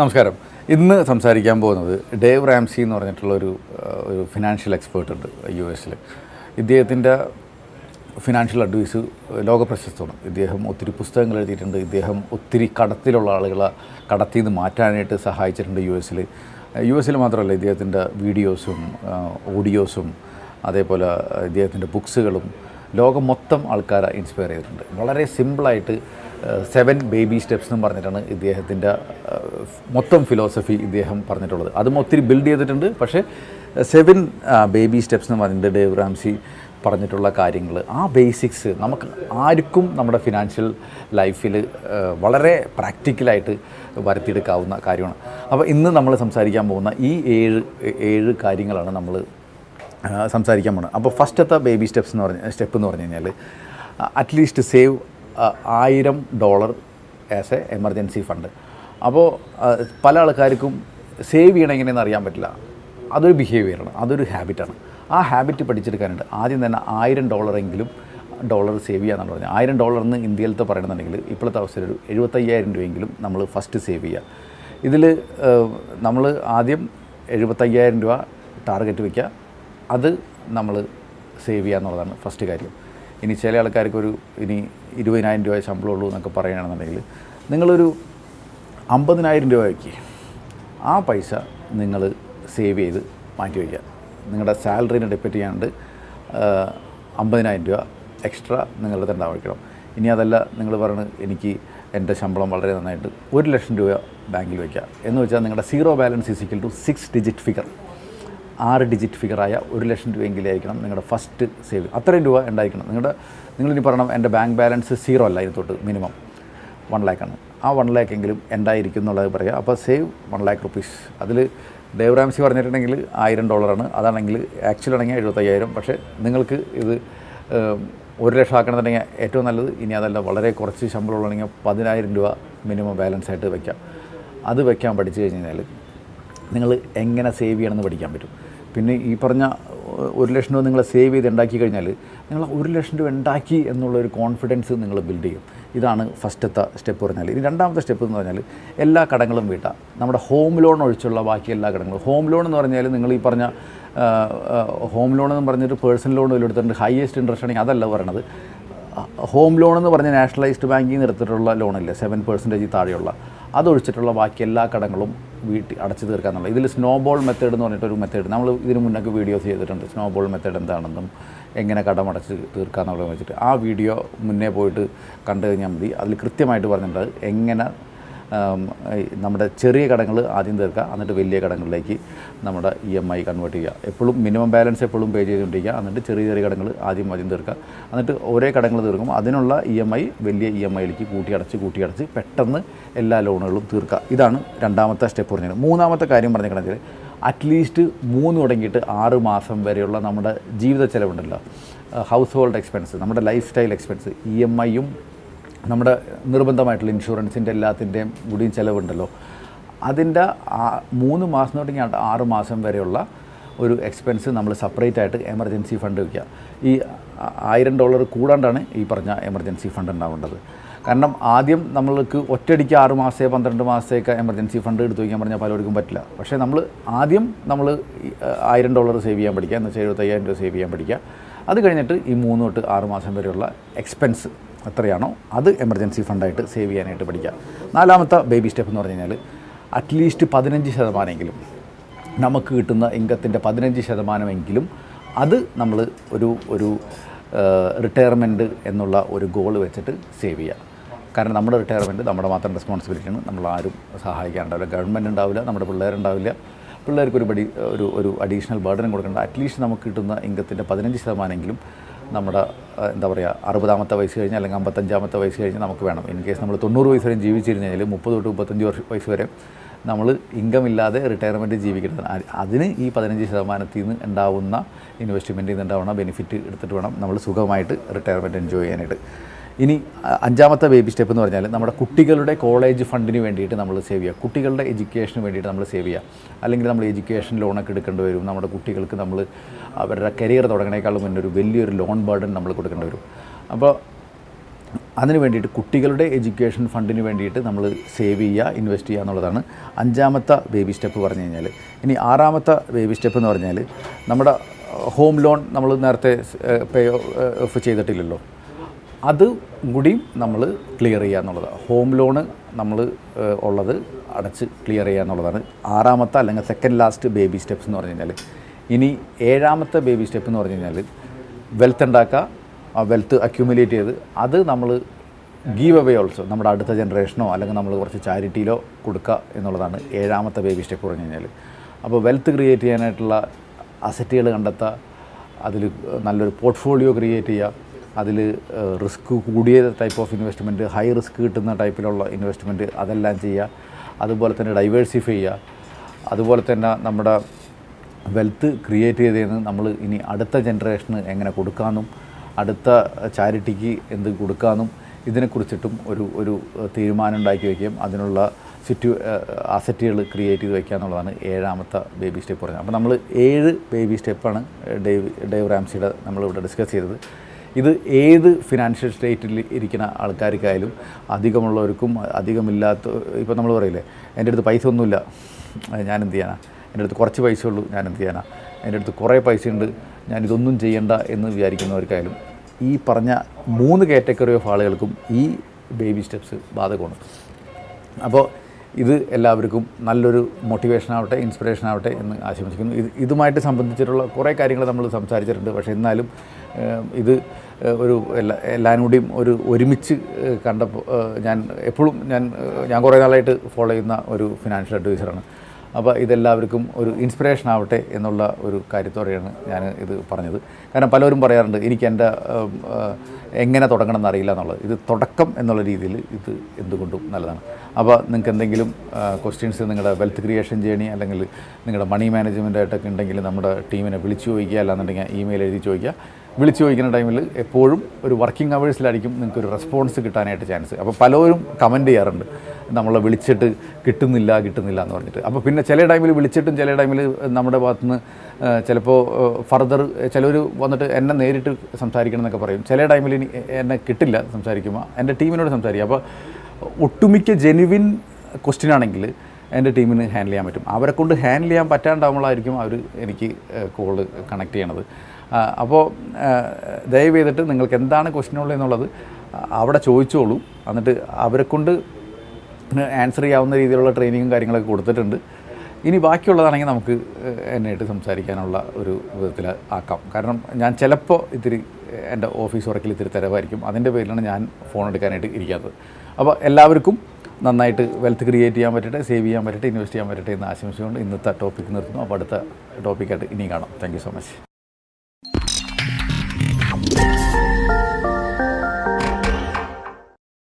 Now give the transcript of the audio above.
നമസ്കാരം. ഇന്ന് സംസാരിക്കാൻ പോകുന്നത് ഡേവ് റാംസി എന്ന് പറഞ്ഞിട്ടുള്ള ഒരു ഒരു ഫിനാൻഷ്യൽ എക്സ്പേർട്ട് ഉണ്ട് യു എസിൽ ഇദ്ദേഹത്തിന്റെ ഫിനാൻഷ്യൽ അഡ്വൈസ് ലോക പ്രശസ്തമാണ് ഇദ്ദേഹം ഒത്തിരി പുസ്തകങ്ങൾ എഴുതിയിട്ടുണ്ട്. ഇദ്ദേഹം ഒത്തിരി കടത്തിലുള്ള ആളുകളെ കടത്തിൽ നിന്ന് മാറ്റാനായിട്ട് സഹായിച്ചിട്ടുണ്ട് യു എസിൽ യു എസിൽ മാത്രമല്ല ഇദ്ദേഹത്തിന്റെ വീഡിയോസും ഓഡിയോസും അതേപോലെ ഇദ്ദേഹത്തിന്റെ ബുക്സുകളും ലോകം മൊത്തം ആൾക്കാരെ ഇൻസ്പയർ ചെയ്തിട്ടുണ്ട്. വളരെ സിമ്പിളായിട്ട് സെവൻ ബേബി സ്റ്റെപ്സ് എന്ന് പറഞ്ഞിട്ടാണ് ഇദ്ദേഹത്തിന്റെ മൊത്തം ഫിലോസഫി ഇദ്ദേഹം പറഞ്ഞിട്ടുള്ളത്. അതും ഒത്തിരി ബിൽഡ് ചെയ്തിട്ടുണ്ട്. പക്ഷേ സെവൻ ബേബി സ്റ്റെപ്സ് എന്ന് പറഞ്ഞിട്ട് ഡേവ് റാംസി പറഞ്ഞിട്ടുള്ള കാര്യങ്ങൾ ആ ബേസിക്സ് നമുക്ക് ആർക്കും നമ്മുടെ ഫിനാൻഷ്യൽ ലൈഫിൽ വളരെ പ്രാക്ടിക്കലായിട്ട് വരുത്തിയെടുക്കാവുന്ന കാര്യമാണ്. അപ്പോൾ ഇന്ന് നമ്മൾ സംസാരിക്കാൻ പോകുന്ന ഈ ഏഴ് ഏഴ് കാര്യങ്ങളാണ് നമ്മൾ സംസാരിക്കാൻ പോകുന്നത്. അപ്പോൾ ഫസ്റ്റത്തെ ബേബി സ്റ്റെപ്സ് എന്ന് പറഞ്ഞ സ്റ്റെപ്പ് എന്ന് പറഞ്ഞു കഴിഞ്ഞാൽ അറ്റ്ലീസ്റ്റ് സേവ് ആയിരം dollar as a emergency fund അപ്പോൾ പല ആൾക്കാർക്കും സേവ് ചെയ്യണം എങ്ങനെയെന്ന് അറിയാൻ പറ്റില്ല. അതൊരു ബിഹേവിയറാണ് അതൊരു ഹാബിറ്റാണ് ആ ഹാബിറ്റ് പഠിച്ചെടുക്കാനുണ്ട് ആദ്യം തന്നെ ആയിരം ഡോളറെങ്കിലും ഡോളർ സേവ് ചെയ്യാന്നാണ് പറഞ്ഞത്. ആയിരം ഡോളർ എന്ന് ഇന്ത്യയിലത്തെ പറയണമെന്നുണ്ടെങ്കിൽ ഇപ്പോഴത്തെ അവസരം ഒരു എഴുപത്തയ്യായിരം രൂപയെങ്കിലും നമ്മൾ ഫസ്റ്റ് സേവ് ചെയ്യുക. ഇതിൽ നമ്മൾ ആദ്യം എഴുപത്തയ്യായിരം രൂപ ടാർഗറ്റ് വയ്ക്കുക അത് നമ്മൾ സേവ് ചെയ്യുക എന്നുള്ളതാണ് ഫസ്റ്റ് കാര്യം. ഇനി ചില ആൾക്കാർക്ക് ഒരു ഇനി ഇരുപതിനായിരം രൂപ ശമ്പളമുള്ളൂ എന്നൊക്കെ പറയുകയാണെന്നുണ്ടെങ്കിൽ നിങ്ങളൊരു അമ്പതിനായിരം രൂപയ്ക്ക് ആ പൈസ നിങ്ങൾ സേവ് ചെയ്ത് മാറ്റി വയ്ക്കുക. നിങ്ങളുടെ സാലറീനെ ഡിപ്പെൻഡ് ചെയ്യാണ്ട് അമ്പതിനായിരം രൂപ എക്സ്ട്രാ നിങ്ങളുടെ തന്നെ വയ്ക്കണം ഇനി അതല്ല നിങ്ങൾ പറയുന്നത് എനിക്ക് എന്റെ ശമ്പളം വളരെ നന്നായിട്ട് ഒരു ലക്ഷം രൂപ ബാങ്കിൽ വയ്ക്കുക എന്ന് വെച്ചാൽ നിങ്ങളുടെ zero balance is equal to six digit figure. ആറ് ഡിജിറ്റ് ഫിഗറായ ഒരു ലക്ഷം രൂപയെങ്കിലായിരിക്കണം നിങ്ങളുടെ ഫസ്റ്റ് സേവ് അത്രയും രൂപ ഉണ്ടായിരിക്കണം. നിങ്ങളുടെ നിങ്ങളിനി പറയണം എന്റെ ബാങ്ക് ബാലൻസ് സീറോ അല്ല ഇതിന് മിനിമം വൺ ലാക്കാണ് ആ വൺ ലാക്ക് എങ്കിലും ഉണ്ടായിരിക്കും എന്നുള്ളത് പറയുക അപ്പോൾ സേവ് വൺ ലാക്ക് റുപ്പീസ് അതിൽ ദേവറാംസി പറഞ്ഞിട്ടുണ്ടെങ്കിൽ ആയിരം ഡോളറാണ് അതാണെങ്കിൽ ആക്ച്വലി ആണെങ്കിൽ എഴുപത്തയ്യായിരം. പക്ഷേ നിങ്ങൾക്ക് ഇത് ഒരു ലക്ഷം ആക്കണമെന്നുണ്ടെങ്കിൽ ഏറ്റവും നല്ലത് ഇനി അതല്ല വളരെ കുറച്ച് ശമ്പളമുള്ളതെങ്കിൽ പതിനായിരം രൂപ മിനിമം ബാലൻസ് ആയിട്ട് വയ്ക്കാം അത് വയ്ക്കാൻ പഠിച്ചു കഴിഞ്ഞ് കഴിഞ്ഞാൽ നിങ്ങൾ എങ്ങനെ സേവ് ചെയ്യണമെന്ന് പഠിക്കാൻ പറ്റും. പിന്നെ ഈ പറഞ്ഞ ഒരു ലക്ഷം രൂപ നിങ്ങൾ സേവ് ചെയ്ത് ഉണ്ടാക്കി കഴിഞ്ഞാൽ നിങ്ങൾ ഒരു ലക്ഷം രൂപ ഉണ്ടാക്കി എന്നുള്ളൊരു കോൺഫിഡൻസ് നിങ്ങൾ ബിൽഡ് ചെയ്യും. ഇതാണ് ഫസ്റ്റത്തെ സ്റ്റെപ്പ് പറഞ്ഞാൽ ഇനി രണ്ടാമത്തെ സ്റ്റെപ്പ് എന്ന് പറഞ്ഞാൽ എല്ലാ കടങ്ങളും വീട്ടാം. നമ്മുടെ ഹോം ലോൺ ഒഴിച്ചുള്ള ബാക്കി എല്ലാ കടങ്ങളും. ഹോം ലോൺ എന്ന് പറഞ്ഞാൽ നിങ്ങൾ ഈ പറഞ്ഞ ഹോം ലോൺ എന്ന് പറഞ്ഞൊരു പേഴ്സണൽ ലോൺ എടുത്തിട്ടുണ്ട് ഹയസ്റ്റ് ഇൻട്രസ്റ്റ് ആണെങ്കിൽ അതല്ല പറയണത്. ഹോം ലോൺ എന്ന് പറഞ്ഞ നാഷണലൈസ്ഡ് ബാങ്കിൽ നിന്ന് എടുത്തിട്ടുള്ള ലോണല്ലേ സെവൻ പെർസെന്റേജ് താഴെയുള്ള. അതൊഴിച്ചിട്ടുള്ള ബാക്കി എല്ലാ കടങ്ങളും വീട്ടിൽ അടച്ചു തീർക്കാന്നുള്ള ഇതിൽ സ്നോബോൾ മെത്തേഡ് എന്ന് പറഞ്ഞിട്ടൊരു മെത്തേഡ് നമ്മൾ ഇതിന് മുന്നൊക്കെ വീഡിയോസ് ചെയ്തിട്ടുണ്ട്. സ്നോബോൾ മെത്തേഡ് എന്താണെന്നും എങ്ങനെ കടമടച്ച് തീർക്കാന്നുള്ളത് വെച്ചിട്ട് ആ വീഡിയോ മുന്നേ പോയിട്ട് കണ്ടു കഴിഞ്ഞാൽ മതി. അതിൽ കൃത്യമായിട്ട് പറഞ്ഞിട്ടുണ്ട് എങ്ങനെ നമ്മുടെ ചെറിയ കടങ്ങൾ ആദ്യം തീർക്കുക എന്നിട്ട് വലിയ കടങ്ങളിലേക്ക് നമ്മുടെ ഇ എം ഐ കൺവേർട്ട് ചെയ്യുക. എപ്പോഴും മിനിമം ബാലൻസ് എപ്പോഴും പേ ചെയ്തുകൊണ്ടിരിക്കുക എന്നിട്ട് ചെറിയ ചെറിയ കടങ്ങൾ ആദ്യം ആദ്യം തീർക്കുക. എന്നിട്ട് ഒരേ കടങ്ങൾ തീർക്കും അതിനുള്ള ഇ എം ഐ വലിയ ഇ എം ഐയിലേക്ക് കൂട്ടിയടച്ച് കൂട്ടിയടച്ച് പെട്ടെന്ന് എല്ലാ ലോണുകളും തീർക്കുക. ഇതാണ് രണ്ടാമത്തെ സ്റ്റെപ്പ് പറഞ്ഞത്. മൂന്നാമത്തെ കാര്യം പറഞ്ഞ പറഞ്ഞിട്ടുണ്ടെങ്കിൽ അറ്റ്ലീസ്റ്റ് മൂന്ന് തുടങ്ങിയിട്ട് ആറ് മാസം വരെയുള്ള നമ്മുടെ ജീവിത ചെലവുണ്ടല്ലോ. ഹൗസ് ഹോൾഡ് എക്സ്പെൻസ് നമ്മുടെ lifestyle expense E M ഐയും നമ്മുടെ നിർബന്ധമായിട്ടുള്ള ഇൻഷുറൻസിന്റെ എല്ലാത്തിന്റെയും കൂടിയും ചിലവുണ്ടല്ലോ. അതിന്റെ മൂന്ന് മാസം ആ- ആറ് മാസം വരെയുള്ള ഒരു എക്സ്പെൻസ് നമ്മൾ സെപ്പറേറ്റ് ആയിട്ട് എമർജൻസി ഫണ്ട് വയ്ക്കുക ഈ ആയിരം ഡോളർ കൂടാണ്ടാണ് ഈ പറഞ്ഞ എമർജൻസി ഫണ്ട് ഉണ്ടാവേണ്ടത്. കാരണം ആദ്യം നമ്മൾക്ക് ഒറ്റയടിക്ക് ആറ് മാസത്തെ പന്ത്രണ്ട് മാസത്തേക്ക് എമർജൻസി ഫണ്ട് എടുത്തു വയ്ക്കാൻ പറഞ്ഞാൽ പലർക്കും പറ്റില്ല. പക്ഷേ നമ്മൾ ആദ്യം നമ്മൾ ആയിരം ഡോളർ സേവ് ചെയ്യാൻ പഠിക്കുക. എന്ന് വെച്ചാൽ എഴുപത്തയ്യായിരം രൂപ സേവ് ചെയ്യാൻ പഠിക്കുക. അത് കഴിഞ്ഞിട്ട് ഈ മൂന്ന് തൊട്ട് ആറ് മാസം വരെയുള്ള എക്സ്പെൻസ് എത്രയാണോ അത് എമർജൻസി ഫണ്ടായിട്ട് സേവ് ചെയ്യാനായിട്ട് പഠിക്കുക. നാലാമത്തെ ബേബി സ്റ്റെപ്പ് എന്ന് പറഞ്ഞു കഴിഞ്ഞാൽ അറ്റ്ലീസ്റ്റ് പതിനഞ്ച് ശതമാനമെങ്കിലും നമുക്ക് കിട്ടുന്ന ഇൻകത്തിന്റെ പതിനഞ്ച് ശതമാനമെങ്കിലും അത് നമ്മൾ ഒരു ഒരു റിട്ടയർമെന്റ് എന്നുള്ള ഒരു ഗോൾ വെച്ചിട്ട് സേവ് ചെയ്യുക. കാരണം നമ്മുടെ റിട്ടയർമെന്റ് നമ്മുടെ മാത്രം റെസ്പോൺസിബിലിറ്റിയാണ് നമ്മൾ ആരും സഹായിക്കാനുണ്ടാവില്ല ഗവൺമെന്റ് ഉണ്ടാവില്ല നമ്മുടെ പിള്ളേരുണ്ടാവില്ല. പിള്ളേർക്ക് ഒരു ഒരു ഒരു അഡീഷണൽ ബർഡനും കൊടുക്കേണ്ട. അറ്റ്ലീസ്റ്റ് നമുക്ക് കിട്ടുന്ന ഇൻകത്തിന്റെ പതിനഞ്ച് ശതമാനമെങ്കിലും നമ്മുടെ എന്താ പറയുക അറുപതാമത്തെ വയസ്സ് കഴിഞ്ഞ് അല്ലെങ്കിൽ അമ്പത്തഞ്ചാമത്തെ വയസ്സ് കഴിഞ്ഞ് നമുക്ക് വേണം. ഇൻ കേസ് നമ്മൾ തൊണ്ണൂറ് വയസ്സ് വരെ ജീവിച്ചിരുന്നെങ്കിൽ കഴിഞ്ഞാൽ മുപ്പത് തൊട്ട് മുപ്പത്തഞ്ച് വയസ്സ് വരെ നമ്മൾ ഇൻകം ഇല്ലാതെ റിട്ടയർമെന്റ് ജീവിക്കുന്നത് അതിന് ഈ പതിനഞ്ച് ശതമാനത്തിൽ നിന്ന് ഉണ്ടാവുന്ന ഇൻവെസ്റ്റ്മെന്റിൽ നിന്ന് ഉണ്ടാവുന്ന ബെനിഫിറ്റ് എടുത്തിട്ട് വേണം നമ്മൾ സുഖമായിട്ട് റിട്ടയർമെന്റ് എൻജോയ് ചെയ്യാനായിട്ട്. ഇനി അഞ്ചാമത്തെ ബേബി സ്റ്റെപ്പ് എന്ന് പറഞ്ഞാൽ നമ്മുടെ കുട്ടികളുടെ കോളേജ് ഫണ്ടിന് വേണ്ടിയിട്ട് നമ്മൾ സേവ് ചെയ്യുക. കുട്ടികളുടെ എഡ്യൂക്കേഷന് വേണ്ടിയിട്ട് നമ്മൾ സേവ് ചെയ്യുക. അല്ലെങ്കിൽ നമ്മൾ എഡ്യൂക്കേഷൻ ലോണൊക്കെ എടുക്കേണ്ടി വരും. നമ്മുടെ കുട്ടികൾക്ക് നമ്മൾ അവരുടെ കരിയർ തുടങ്ങണേക്കാളും മുന്നേ ഒരു വലിയൊരു ലോൺ ബർഡൻ നമ്മൾ കൊടുക്കേണ്ടി വരും. അപ്പോൾ അതിന് വേണ്ടിയിട്ട് കുട്ടികളുടെ എഡ്യൂക്കേഷൻ ഫണ്ടിന് വേണ്ടിയിട്ട് നമ്മൾ സേവ് ചെയ്യുക ഇൻവെസ്റ്റ് ചെയ്യുക എന്നുള്ളതാണ് അഞ്ചാമത്തെ ബേബി സ്റ്റെപ്പ് പറഞ്ഞു കഴിഞ്ഞാൽ ഇനി ആറാമത്തെ ബേബി സ്റ്റെപ്പ് എന്ന് പറഞ്ഞാൽ നമ്മുടെ ഹോം ലോൺ നമ്മൾ നേരത്തെ പേ ഓഫ് ചെയ്തിട്ടില്ലല്ലോ. അത് കൂടിയും നമ്മൾ ക്ലിയർ ചെയ്യുക എന്നുള്ളതാണ് ഹോം ലോണ് നമ്മൾ ഉള്ളത് അടച്ച് ക്ലിയർ ചെയ്യുക എന്നുള്ളതാണ്. ആറാമത്തെ അല്ലെങ്കിൽ സെക്കൻഡ് ലാസ്റ്റ് ബേബി സ്റ്റെപ്സ് എന്ന് പറഞ്ഞു കഴിഞ്ഞാൽ ഇനി ഏഴാമത്തെ ബേബി സ്റ്റെപ്പ് എന്ന് പറഞ്ഞു കഴിഞ്ഞാൽ വെൽത്ത് ഉണ്ടാക്കുക ആ വെൽത്ത് അക്യൂമുലേറ്റ് ചെയ്ത് അത് നമ്മൾ ഗീവ് അവേ ഓൾസോ നമ്മുടെ അടുത്ത ജനറേഷനോ അല്ലെങ്കിൽ നമ്മൾ കുറച്ച് ചാരിറ്റിയിലോ കൊടുക്കുക എന്നുള്ളതാണ് ഏഴാമത്തെ ബേബി സ്റ്റെപ്പ് പറഞ്ഞു കഴിഞ്ഞാൽ അപ്പോൾ വെൽത്ത് ക്രിയേറ്റ് ചെയ്യാനായിട്ടുള്ള അസറ്റുകൾ കണ്ടെത്തുക അതിൽ നല്ലൊരു പോർട്ട്ഫോളിയോ ക്രിയേറ്റ് ചെയ്യുക അതിൽ റിസ്ക് കൂടിയ type of investment high risk കിട്ടുന്ന ടൈപ്പിലുള്ള ഇൻവെസ്റ്റ്മെന്റ് അതെല്ലാം ചെയ്യുക അതുപോലെ തന്നെ ഡൈവേഴ്സിഫൈ ചെയ്യുക അതുപോലെ തന്നെ നമ്മുടെ വെൽത്ത് ക്രിയേറ്റ് ചെയ്തതെന്ന് നമ്മൾ ഇനി അടുത്ത ജനറേഷന് എങ്ങനെ കൊടുക്കാമെന്നും അടുത്ത ചാരിറ്റിക്ക് എന്ത് കൊടുക്കാമെന്നും ഇതിനെക്കുറിച്ചിട്ടും ഒരു ഒരു തീരുമാനം ഉണ്ടാക്കി വയ്ക്കുകയും അതിനുള്ള സിറ്റു അസറ്റുകൾ ക്രിയേറ്റ് ചെയ്ത് വയ്ക്കുക എന്നുള്ളതാണ് ഏഴാമത്തെ ബേബി സ്റ്റെപ്പ് പറഞ്ഞത്. അപ്പോൾ നമ്മൾ ഏഴ് ബേബി സ്റ്റെപ്പാണ് ഡേവ് ഡേവ് റാംസിയുടെ നമ്മളിവിടെ ഡിസ്കസ് ചെയ്തത്. ഇത് ഏത് ഫിനാൻഷ്യൽ സ്റ്റേറ്റിൽ ഇരിക്കുന്ന ആൾക്കാർക്കായാലും അധികമുള്ളവർക്കും അധികമില്ലാത്ത ഇപ്പോൾ നമ്മൾ പറയില്ലേ എന്റെ അടുത്ത് പൈസ ഒന്നുമില്ല ഞാൻ എന്ത് ചെയ്യാനാ? എന്റെ അടുത്ത് കുറച്ച് പൈസ ഉള്ളൂ ഞാൻ എന്ത് ചെയ്യാനാ? എന്റെ അടുത്ത് കുറേ പൈസ ഉണ്ട് ഞാൻ ഇതൊന്നും ചെയ്യണ്ട എന്ന് വിചാരിക്കുന്നവർക്കായാലും ഈ പറഞ്ഞ മൂന്ന് കാറ്റഗറി ഓഫ് ആളുകൾക്കും ഈ ബേബി സ്റ്റെപ്സ് ബാധകമാണ്. അപ്പോൾ ഇത് എല്ലാവർക്കും നല്ലൊരു മോട്ടിവേഷൻ ആവട്ടെ ഇൻസ്പിറേഷൻ ആവട്ടെ എന്ന് ആശംസിക്കുന്നു. ഇത് ഇതുമായിട്ട് സംബന്ധിച്ചിട്ടുള്ള കുറേ കാര്യങ്ങൾ നമ്മൾ സംസാരിച്ചിട്ടുണ്ട്. പക്ഷേ എന്നാലും ഇത് ഒരു എല്ലാ എല്ലാവരും കൂടിയും ഒരു ഒരുമിച്ച് കണ്ടപ്പോൾ ഞാൻ എപ്പോഴും ഞാൻ ഞാൻ കുറേ നാളായിട്ട് ഫോളോ ചെയ്യുന്ന ഒരു ഫിനാൻഷ്യൽ അഡ്വൈസറാണ് അപ്പോൾ ഇതെല്ലാവർക്കും ഒരു ഇൻസ്പിറേഷൻ ആവട്ടെ എന്നുള്ള ഒരു കാര്യത്തോടെയാണ് ഞാൻ ഇത് പറഞ്ഞത്. കാരണം പലരും പറയാറുണ്ട് എനിക്ക് എന്റെ എങ്ങനെ തുടങ്ങണം എന്നറിയില്ല എന്നുള്ളത്. ഇത് തുടക്കം എന്നുള്ള രീതിയിൽ ഇത് എന്തുകൊണ്ടും നല്ലതാണ്. അപ്പോൾ നിങ്ങൾക്ക് എന്തെങ്കിലും ക്വസ്റ്റ്യൻസ് നിങ്ങളുടെ വെൽത്ത് ക്രിയേഷൻ ജേണി അല്ലെങ്കിൽ നിങ്ങളുടെ മണി മാനേജ്മെന്റ് ആയിട്ടൊക്കെ ഉണ്ടെങ്കിൽ നമ്മുടെ ടീമിനെ വിളിച്ചു ചോദിക്കുക അല്ലാന്നുണ്ടെങ്കിൽ ഇമെയിൽ എഴുതി ചോദിക്കുക. വിളിച്ചു ചോദിക്കുന്ന ടൈമിൽ എപ്പോഴും ഒരു വർക്കിംഗ് അവേഴ്സിലായിരിക്കും നിങ്ങൾക്ക് ഒരു റെസ്പോൺസ് കിട്ടാനായിട്ട് ചാൻസ് അപ്പോൾ പലരും കമന്റ് ചെയ്യാറുണ്ട്. നമ്മളെ വിളിച്ചിട്ട് കിട്ടുന്നില്ല കിട്ടുന്നില്ല എന്ന് പറഞ്ഞിട്ട്. അപ്പോൾ പിന്നെ ചില ടൈമിൽ വിളിച്ചിട്ടും ചില ടൈമിൽ നമ്മുടെ ഭാഗത്ത് നിന്ന് ചിലപ്പോൾ ഫർദർ ചിലർ വന്നിട്ട് എന്നെ നേരിട്ട് സംസാരിക്കണം എന്നൊക്കെ പറയും. ചില ടൈമിൽ എന്നെ കിട്ടില്ല സംസാരിക്കുമ്പോൾ എന്റെ ടീമിനോട് സംസാരിക്കും. അപ്പോൾ ഒട്ടുമിക്ക ജെനുവിൻ ക്വസ്റ്റ്യൻ ആണെങ്കിൽ എന്റെ ടീമിന് ഹാൻഡിൽ ചെയ്യാൻ പറ്റും. അവരെ കൊണ്ട് ഹാൻഡിൽ ചെയ്യാൻ പറ്റാണ്ടാവുമ്പോഴായിരിക്കും അവർ എനിക്ക് കോൾ കണക്ട് ചെയ്യണത്. അപ്പോൾ ദയവ് ചെയ്തിട്ട് നിങ്ങൾക്ക് എന്താണ് ക്വസ്റ്റ്യൻ ഉള്ളത് എന്നുള്ളത് അവിടെ ചോദിച്ചോളൂ. എന്നിട്ട് അവരെ കൊണ്ട് ആൻസർ ചെയ്യാവുന്ന രീതിയിലുള്ള ട്രെയിനിങ്ങും കാര്യങ്ങളൊക്കെ കൊടുത്തിട്ടുണ്ട്. ഇനി ബാക്കിയുള്ളതാണെങ്കിൽ നമുക്ക് ഏഹ്, എന്നെയായിട്ട് സംസാരിക്കാനുള്ള ഒരു വിധത്തിൽ ആക്കാം. കാരണം ഞാൻ ചിലപ്പോൾ ഇത്തിരി എന്റെ ഓഫീസ് വർക്കിൽ ഇത്തിരി തിരവായിരിക്കും. അതിന്റെ പേരിലാണ് ഞാൻ ഫോൺ എടുക്കാനായിട്ട് ഇരിക്കാത്തത്. അപ്പോൾ എല്ലാവർക്കും നന്നായിട്ട് വെൽത്ത് ക്രിയേറ്റ് ചെയ്യാൻ പറ്റട്ടെ സേവ് ചെയ്യാൻ പറ്റട്ടെ ഇൻവെസ്റ്റ് ചെയ്യാൻ പറ്റട്ടെ എന്ന് ആശംസിച്ചുകൊണ്ട് ഇന്നത്തെ ടോപ്പിക് നിർത്തുന്നു. അപ്പോൾ അടുത്ത ടോപ്പിക്കായിട്ട് ഇനി കാണാം. Thank so much